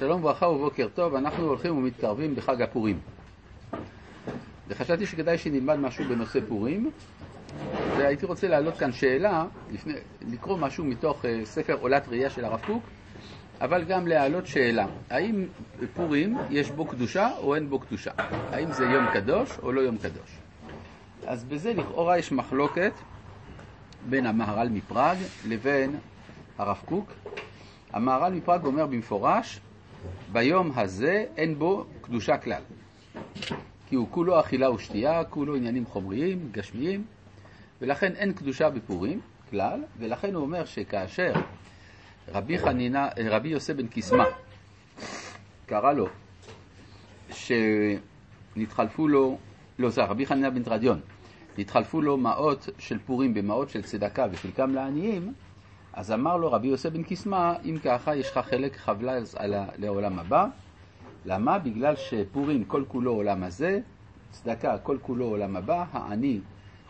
שלום וברכה ובוקר טוב, אנחנו הולכים ומתקרבים בחג הפורים. וחשבתי שכדאי שנלמד משהו בנושא פורים, והייתי רוצה להעלות כאן שאלה, לפני, לקרוא משהו מתוך uh, ספר עולת ראייה של הרב קוק, אבל גם להעלות שאלה, האם פורים יש בו קדושה או אין בו קדושה? האם זה יום קדוש או לא יום קדוש? אז בזה לכאורה יש מחלוקת בין המהר"ל מפראג לבין הרב קוק. המהר"ל מפראג אומר במפורש, ביום הזה אין בו קדושה כלל. כי הוא כולו אכילה ושתייה, כולו עניינים חומריים, גשמיים, ולכן אין קדושה בפורים כלל, ולכן הוא אומר שכאשר רבי, חנינה, רבי יוסף בן קיסמא קרא לו שנתחלפו לו, לא זה רבי חנינה בן תרדיון, נתחלפו לו מעות של פורים במעות של צדקה וחלקם לעניים, אז אמר לו רבי יוסף בן קיסמא, אם ככה יש לך חלק חבלה לעולם הבא. למה? בגלל שפורים כל כולו עולם הזה, צדקה כל כולו עולם הבא, העני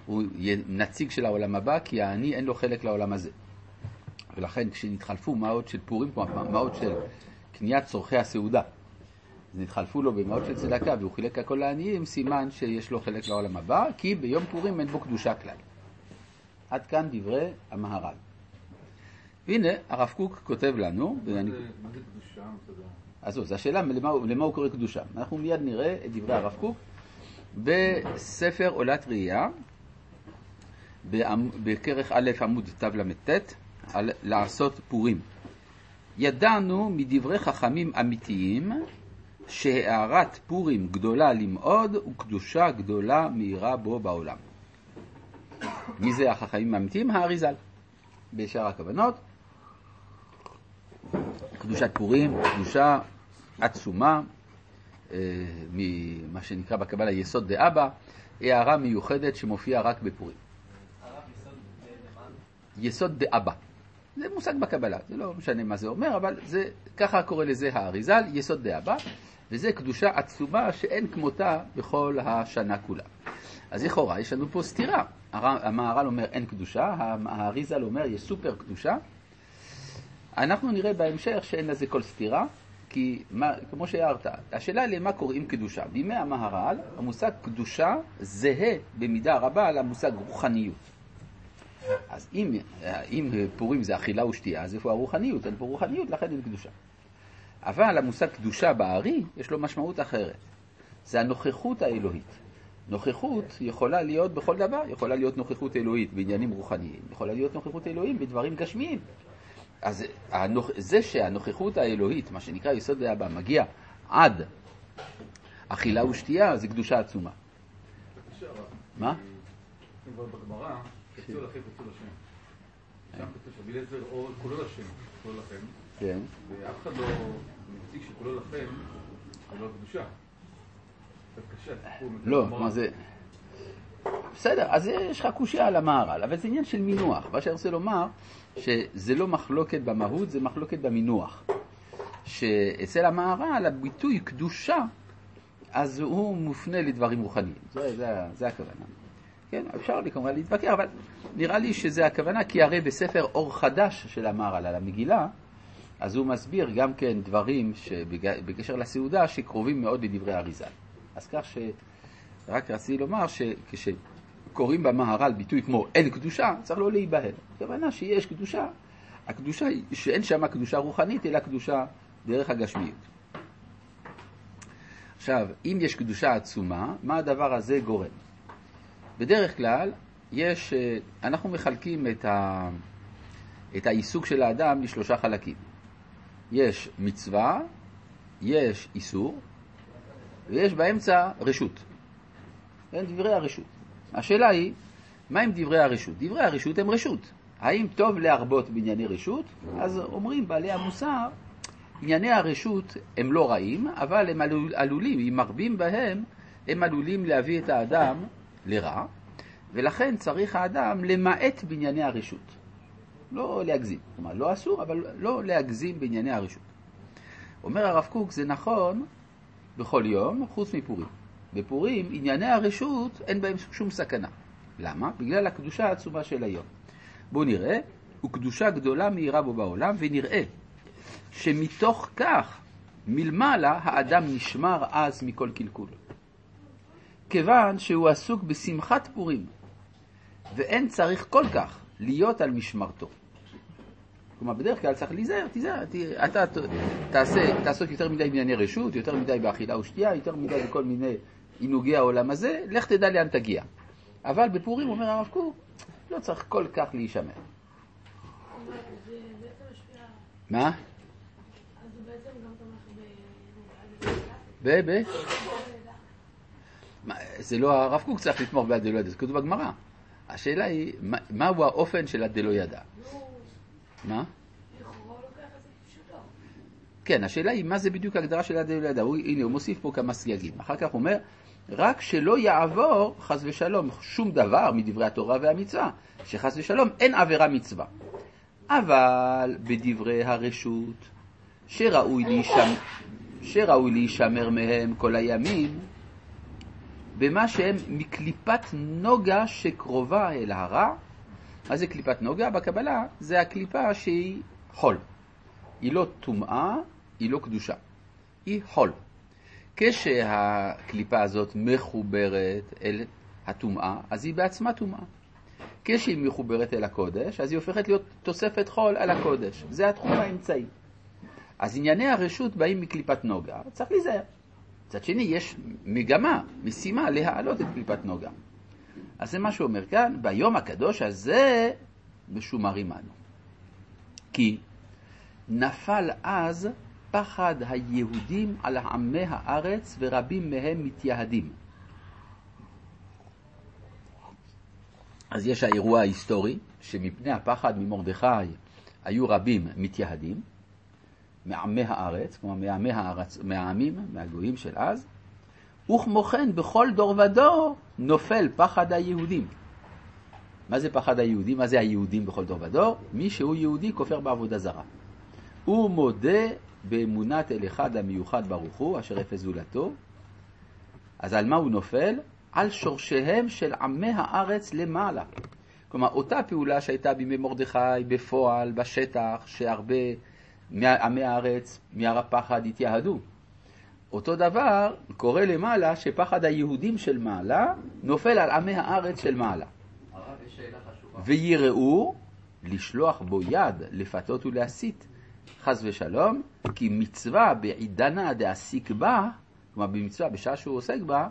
הוא נציג של העולם הבא, כי העני אין לו חלק לעולם הזה. ולכן כשנתחלפו מעות של פורים, כמו מעות של קניית צורכי הסעודה, נתחלפו לו במעות של צדקה והוא חילק הכל לעניים, סימן שיש לו חלק לעולם הבא, כי ביום פורים אין בו קדושה כלל. עד כאן דברי המהר"ל. והנה, הרב קוק כותב לנו, קדושה? אז זו, זו השאלה למה, למה הוא קורא קדושה. אנחנו מיד נראה את דברי הרב קוק בספר עולת ראייה, בכרך א' עמוד תל"ט, על לעשות פורים. ידענו מדברי חכמים אמיתיים שהארת פורים גדולה למאוד וקדושה גדולה מאירה בו בעולם. מי זה החכמים האמיתיים? האריזל. בשאר הכוונות, קדושת פורים, קדושה עצומה, אה, ממה שנקרא בקבלה יסוד דאבא, הערה מיוחדת שמופיעה רק בפורים. יסוד דאבא. זה מושג בקבלה, זה לא משנה מה זה אומר, אבל זה, ככה קורא לזה האריזל, יסוד דאבא, וזה קדושה עצומה שאין כמותה בכל השנה כולה. אז לכאורה יש לנו פה סתירה. המהר"ל אומר אין קדושה, האריזל אומר יש סופר קדושה. אנחנו נראה בהמשך שאין לזה כל סתירה, כי מה, כמו שהערת, השאלה למה קוראים קדושה. בימי המהר"ל המושג קדושה זהה במידה רבה למושג רוחניות. אז אם, אם פורים זה אכילה ושתייה, אז איפה הרוחניות? אין פה רוחניות, לכן אין קדושה. אבל המושג קדושה בארי, יש לו משמעות אחרת. זה הנוכחות האלוהית. נוכחות יכולה להיות בכל דבר, יכולה להיות נוכחות אלוהית בעניינים רוחניים, יכולה להיות נוכחות אלוהים בדברים גשמיים. אז הנוכ... זה שהנוכחות האלוהית, מה שנקרא יסוד דאבא, מגיע עד אכילה ושתייה, זה קדושה עצומה. מה? בגמרא, תצאו לכם, תצאו לשם. שם כתוב שבילעזר אור כולו לשם, כולו לכם. כן. ואף אחד לא מציג שכולו לכם, זה לא קדושה. לא, מה זה... בסדר, אז יש לך קושייה על המהר"ל, אבל זה עניין של מינוח. מה שאני רוצה לומר, שזה לא מחלוקת במהות, זה מחלוקת במינוח. שאצל המהר"ל הביטוי קדושה, אז הוא מופנה לדברים רוחניים. זה, זה, זה הכוונה. כן, אפשר לי כמובן להתווכח, אבל נראה לי שזה הכוונה, כי הרי בספר אור חדש של המהר"ל על המגילה, אז הוא מסביר גם כן דברים בקשר לסעודה שקרובים מאוד לדברי אריזל. אז כך שרק רציתי לומר שכשקוראים במהר"ל ביטוי כמו אין קדושה, צריך לא להיבהל. הכוונה שיש קדושה, הקדושה היא שאין שם קדושה רוחנית, אלא קדושה דרך הגשמיות. עכשיו, אם יש קדושה עצומה, מה הדבר הזה גורם? בדרך כלל, יש, אנחנו מחלקים את, ה, את העיסוק של האדם לשלושה חלקים. יש מצווה, יש איסור, ויש באמצע רשות. הם דברי הרשות. השאלה היא, מה עם דברי הרשות? דברי הרשות הם רשות. האם טוב להרבות בענייני רשות? אז אומרים בעלי המוסר, ענייני הרשות הם לא רעים, אבל הם עלולים, אם מרבים בהם, הם עלולים להביא את האדם לרע, ולכן צריך האדם למעט בענייני הרשות. לא להגזים. כלומר, לא אסור, אבל לא להגזים בענייני הרשות. אומר הרב קוק, זה נכון בכל יום, חוץ מפורים. בפורים, ענייני הרשות, אין בהם שום סכנה. למה? בגלל הקדושה העצומה של היום. בואו נראה, וקדושה גדולה מאירה בו בעולם, ונראה שמתוך כך מלמעלה האדם נשמר אז מכל קלקול. כיוון שהוא עסוק בשמחת פורים, ואין צריך כל כך להיות על משמרתו. כלומר, בדרך כלל צריך להיזהר, תיזהר, אתה תעשה, תעסוק יותר מדי בענייני רשות, יותר מדי באכילה ושתייה, יותר מדי בכל מיני עינוגי העולם הזה, לך תדע לאן תגיע. אבל בפורים אומר הרב קוק, לא צריך כל כך להישמר. מה? ב... ב... זה לא הרב קוק צריך לתמוך בדלא ידע, זה כתוב בגמרא. השאלה היא, מהו האופן של הדלא ידע? מה? כן, השאלה היא מה זה בדיוק ההגדרה של הדלא ידע. הנה, הוא מוסיף פה כמה סייגים. אחר כך הוא אומר, רק שלא יעבור, חס ושלום, שום דבר מדברי התורה והמצווה, שחס ושלום אין עבירה מצווה. אבל בדברי הרשות, שראוי להישמר, שראוי להישמר מהם כל הימים, במה שהם מקליפת נוגה שקרובה אל הרע. מה זה קליפת נוגה? בקבלה זה הקליפה שהיא חול. היא לא טומאה, היא לא קדושה. היא חול. כשהקליפה הזאת מחוברת אל הטומאה, אז היא בעצמה טומאה. כשהיא מחוברת אל הקודש, אז היא הופכת להיות תוספת חול על הקודש. זה התחום האמצעי. אז ענייני הרשות באים מקליפת נוגה, צריך להיזהר. מצד שני, יש מגמה, משימה, להעלות את קליפת נוגה. אז זה מה שהוא אומר כאן, ביום הקדוש הזה משומרים אנו. כי נפל אז פחד היהודים על עמי הארץ ורבים מהם מתייהדים. אז יש האירוע ההיסטורי, שמפני הפחד ממרדכי היו רבים מתייהדים, מעמי הארץ, כלומר מעמי הארץ, מהעמים, מהגויים של אז, וכמו כן בכל דור ודור נופל פחד היהודים. מה זה פחד היהודים? מה זה היהודים בכל דור ודור? מי שהוא יהודי כופר בעבודה זרה. הוא מודה באמונת אל אחד המיוחד ברוך הוא, אשר אפס זולתו. אז על מה הוא נופל? על שורשיהם של עמי הארץ למעלה. כלומר, אותה פעולה שהייתה בימי מרדכי בפועל, בשטח, שהרבה מעמי הארץ, מהר הפחד התייהדו. אותו דבר קורה למעלה שפחד היהודים של מעלה נופל על עמי הארץ של מעלה. ויראו לשלוח בו יד, לפתות ולהסית, חס ושלום, כי מצווה בעידנה דעסיק בה, כלומר במצווה בשעה שהוא עוסק בה,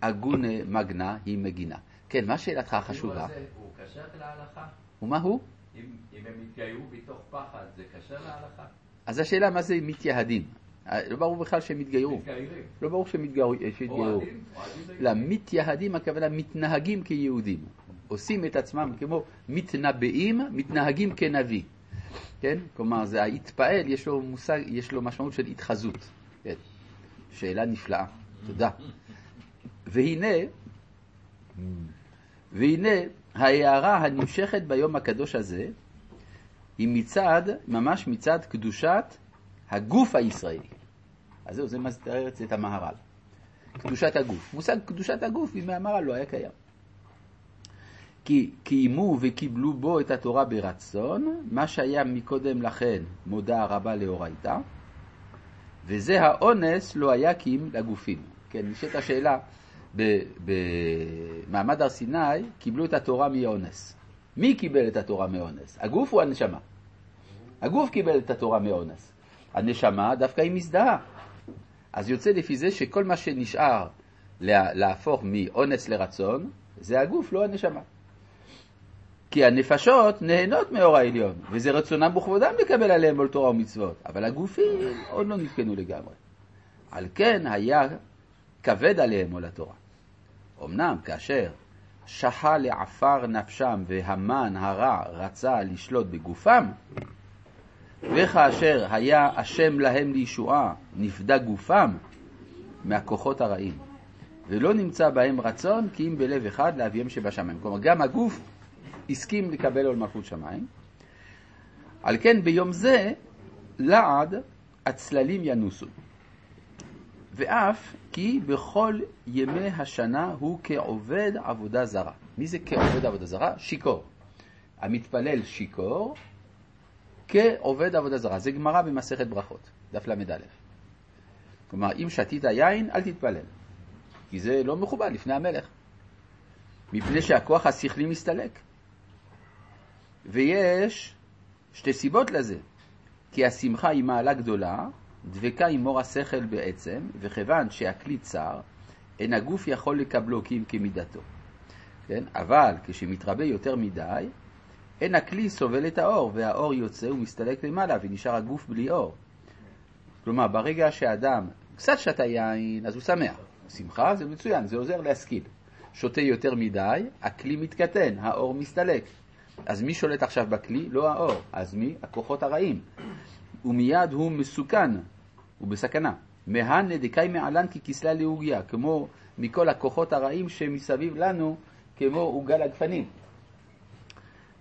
אגונה מגנה היא מגינה. כן, מה שאלתך החשובה? הוא קשר להלכה? ומה הוא? אם הם התגיירו מתוך פחד, זה קשר להלכה? אז השאלה מה זה מתייהדים. לא ברור בכלל שהם התגיירו. מתגיירים. לא ברור שהם התגיירו. לא, מתייהדים הכוונה מתנהגים כיהודים. עושים את עצמם כמו מתנבאים, מתנהגים כנביא. כן? כלומר, זה ההתפעל, יש לו מושג, יש לו משמעות של התחזות. כן. שאלה נפלאה. תודה. והנה, והנה ההערה הנמשכת ביום הקדוש הזה היא מצד, ממש מצד קדושת הגוף הישראלי. אז זהו, זה מסתר את המהר"ל. קדושת הגוף. מושג קדושת הגוף בימי המהר"ל לא היה קיים. כי קיימו וקיבלו בו את התורה ברצון, מה שהיה מקודם לכן מודה הרבה לאורייתא, וזה האונס לא היה כי אם לגופים. כן, נשאלת השאלה, במעמד הר סיני קיבלו את התורה מאונס. מי קיבל את התורה מאונס? הגוף או הנשמה? הגוף קיבל את התורה מאונס. הנשמה דווקא היא מזדהה. אז יוצא לפי זה שכל מה שנשאר להפוך מאונס לרצון, זה הגוף, לא הנשמה. כי הנפשות נהנות מאור העליון, וזה רצונם וכבודם לקבל עליהם עול תורה ומצוות, אבל הגופים עוד לא נתקנו לגמרי. על כן היה כבד עליהם עול התורה. אמנם כאשר שחה לעפר נפשם והמן הרע רצה לשלוט בגופם, וכאשר היה השם להם לישועה, נפדה גופם מהכוחות הרעים, ולא נמצא בהם רצון כי אם בלב אחד לאביהם שבשמיים. כלומר, גם הגוף הסכים לקבל עול מלכות שמיים. על כן ביום זה לעד הצללים ינוסו. ואף כי בכל ימי השנה הוא כעובד עבודה זרה. מי זה כעובד עבודה זרה? שיכור. המתפלל שיכור כעובד עבודה זרה. זה גמרא במסכת ברכות, דף ל"א. כלומר, אם שתית יין, אל תתפלל, כי זה לא מכובד לפני המלך, מפני שהכוח השכלי מסתלק. ויש שתי סיבות לזה, כי השמחה היא מעלה גדולה, דבקה עם מור השכל בעצם, וכיוון שהכלי צר, אין הגוף יכול לקבלו כי אם כמידתו. כן? אבל כשמתרבה יותר מדי, אין הכלי סובל את האור, והאור יוצא ומסתלק למעלה, ונשאר הגוף בלי אור. כלומר, ברגע שאדם קצת שתה יין, אז הוא שמח. שמחה זה מצוין, זה עוזר להשכיל. שותה יותר מדי, הכלי מתקטן, האור מסתלק. אז מי שולט עכשיו בכלי? לא האור. אז מי? הכוחות הרעים. ומיד הוא מסוכן, הוא בסכנה. מהנה דקאי מעלן ככסלה לעוגיה, כמו מכל הכוחות הרעים שמסביב לנו, כמו עוגה לגפנים.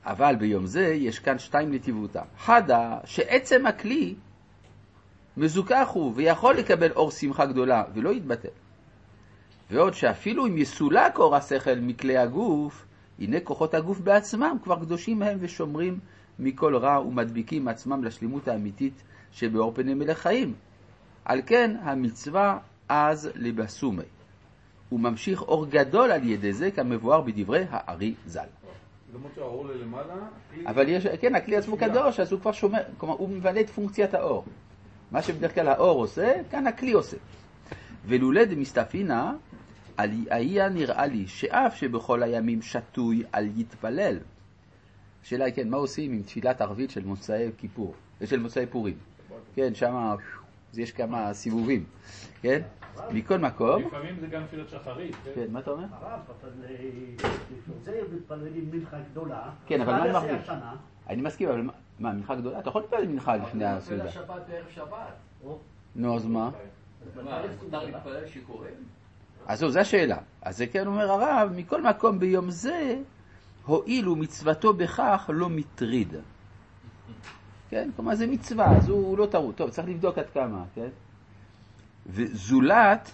אבל ביום זה יש כאן שתיים נתיבותה. חדה, שעצם הכלי מזוכח הוא ויכול לקבל אור שמחה גדולה ולא יתבטל. ועוד שאפילו אם יסולק אור השכל מכלי הגוף, הנה כוחות הגוף בעצמם כבר קדושים הם ושומרים מכל רע ומדביקים עצמם לשלימות האמיתית שבאור פני מלך חיים. על כן המצווה אז לבסומי. הוא ממשיך אור גדול על ידי זה כמבואר בדברי הארי ז"ל. למרות שהאור ללמעלה... אבל יש, כן, הכלי עצמו קדוש, אז הוא כבר שומר, כלומר, הוא מבלה את פונקציית האור. מה שבדרך כלל האור עושה, כאן הכלי עושה. ולולא דמסתפינה, היה נראה לי שאף שבכל הימים שתוי על יתפלל. השאלה היא, כן, מה עושים עם תפילת ערבית של מוצאי כיפור, של מוצאי פורים? כן, שם יש כמה סיבובים, כן? מכל מקום... לפעמים זה גם תפילת שחרית. כן, מה אתה אומר? הרב, אבל לפני זה מתפללים מנחה גדולה. כן, אבל מה אני מרגיש? אני מסכים, אבל מה- מנחה גדולה? אתה יכול להתפלל מנחה לפני הסעודה. מתפלל שבת בערב שבת. נו, אז מה? מה, מותר להתפלל שיכורים? אז זהו, זו השאלה. אז זה כן אומר הרב, מכל מקום ביום זה, הואיל ומצוותו בכך לא מטריד. כן? כלומר, זה מצווה, אז הוא, לא טעות. טוב, צריך לבדוק עד כמה, כן? וזולת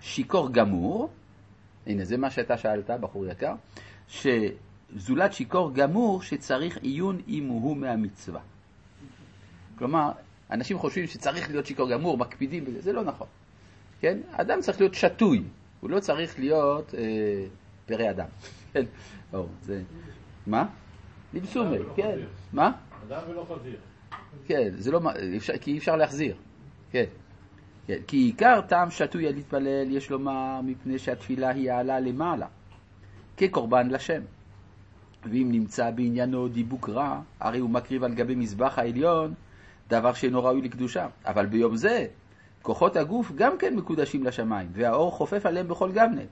שיכור גמור, הנה, זה מה שאתה שאלת, בחור יקר, שזולת שיכור גמור שצריך עיון אם הוא מהמצווה. כלומר, אנשים חושבים שצריך להיות שיכור גמור, מקפידים בזה, זה לא נכון. כן? אדם צריך להיות שתוי, הוא לא צריך להיות אה, פרא אדם. כן, או, זה... מה? ולא כן. מה? אדם ולא חזיר. כן, זה לא... אפשר, כי אי אפשר להחזיר. כן. כן. כי עיקר טעם שתוי על להתפלל, יש לומר, מפני שהתפילה היא העלה למעלה, כקורבן לשם. ואם נמצא בעניינו דיבוק רע, הרי הוא מקריב על גבי מזבח העליון דבר שאינו ראוי לקדושה. אבל ביום זה, כוחות הגוף גם כן מקודשים לשמיים, והאור חופף עליהם בכל גבנה.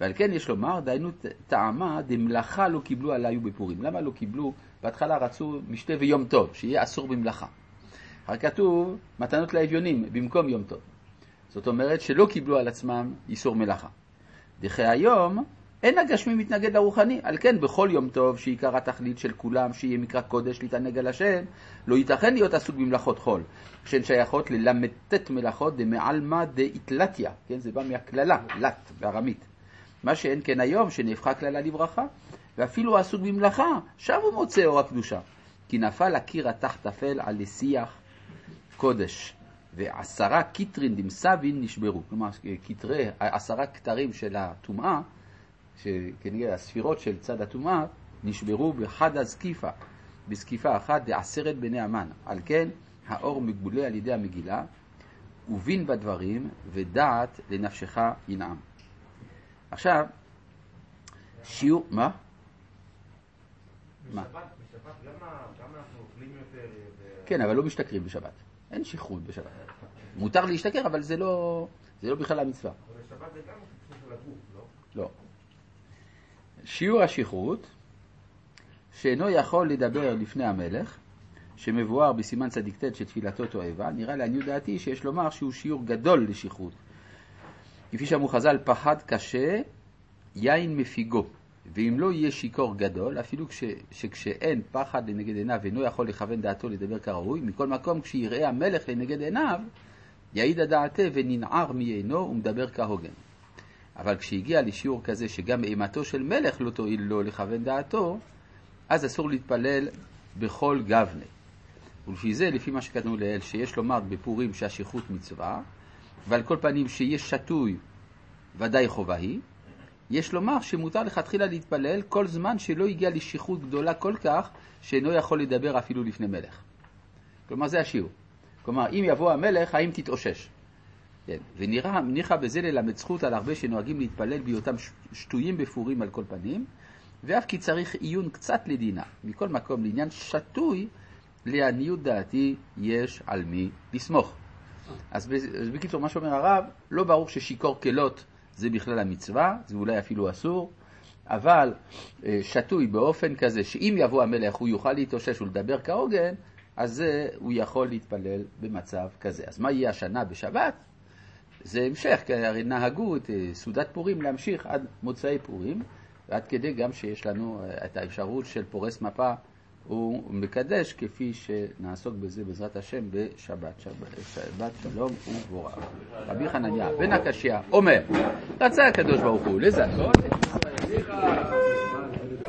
ועל כן יש לומר, דהיינו טעמה דמלאכה לא קיבלו עליו בפורים. למה לא קיבלו? בהתחלה רצו משתה ויום טוב, שיהיה אסור במלאכה. אחר כתוב מתנות לאביונים במקום יום טוב. זאת אומרת שלא קיבלו על עצמם איסור מלאכה. דכי היום אין הגשמי מתנגד לרוחני, על כן בכל יום טוב שעיקר התכלית של כולם שיהיה מקרא קודש להתענג על השם, לא ייתכן להיות עסוק במלאכות חול, שהן שייכות לל"ט מלאכות דמעלמא דאיתלתיה, כן, זה בא מהקללה, לת בארמית. מה שאין כן היום, שנהפכה קללה לברכה, ואפילו עסוק במלאכה, שם הוא מוצא אור הקדושה. כי נפל הקיר התחת אפל על לשיח קודש, ועשרה קיטרין דמסבין נשברו. כלומר, כתרי, עשרה כתרים של הטומאה, שכנראה הספירות של צד הטומאה, נשברו בחד הזקיפה, בזקיפה אחת דעשרת בני המן. על כן, האור מגולה על ידי המגילה, ובין בדברים, ודעת לנפשך ינעם. עכשיו, שיעור, מה? מה? כן, אבל לא משתכרים בשבת. אין שכרות בשבת. מותר להשתכר, אבל זה לא, זה לא בכלל המצווה. אבל בשבת זה גם של הגוף, לא? לא. שיעור השכרות, שאינו יכול לדבר לפני המלך, שמבואר בסימן צדיק ט' שתפילתו תועבה, נראה לעניות דעתי שיש לומר שהוא שיעור גדול לשכרות. כפי שאמרו חז"ל, פחד קשה, יין מפיגו. ואם לא יהיה שיכור גדול, אפילו כש, שכשאין פחד לנגד עיניו אינו יכול לכוון דעתו לדבר כראוי, מכל מקום כשיראה המלך לנגד עיניו, יעיד הדעתה וננער מעינו ומדבר כהוגן. אבל כשהגיע לשיעור כזה שגם אימתו של מלך לא תועיל לו לכוון דעתו, אז אסור להתפלל בכל גבנה. ולפי זה, לפי מה שכתבנו לעיל, שיש לומר בפורים שהשכרות מצווה, ועל כל פנים שיש שתוי, ודאי חובה היא. יש לומר שמותר לכתחילה להתפלל כל זמן שלא הגיע לשכרות גדולה כל כך, שאינו יכול לדבר אפילו לפני מלך. כלומר, זה השיעור. כלומר, אם יבוא המלך, האם תתאושש? כן. ונראה, ניחא בזה ללמד זכות על הרבה שנוהגים להתפלל בהיותם שטויים בפורים על כל פנים, ואף כי צריך עיון קצת לדינה. מכל מקום, לעניין שטוי, לעניות דעתי יש על מי לסמוך. אז, אז בקיצור, מה שאומר הרב, לא ברור ששיכור כלות זה בכלל המצווה, זה אולי אפילו אסור, אבל אה, שטוי באופן כזה שאם יבוא המלך הוא יוכל להתאושש ולדבר כהוגן, אז זה, הוא יכול להתפלל במצב כזה. אז מה יהיה השנה בשבת? זה המשך, כי הרי נהגו את אה, סעודת פורים להמשיך עד מוצאי פורים, ועד כדי גם שיש לנו אה, את האפשרות של פורס מפה ומקדש, כפי שנעסוק בזה בעזרת השם בשבת, שבת, שבת שלום ובורא. רבי חנניה בן הקשיא אומר, רצה הקדוש ברוך הוא לזכות את ישראל.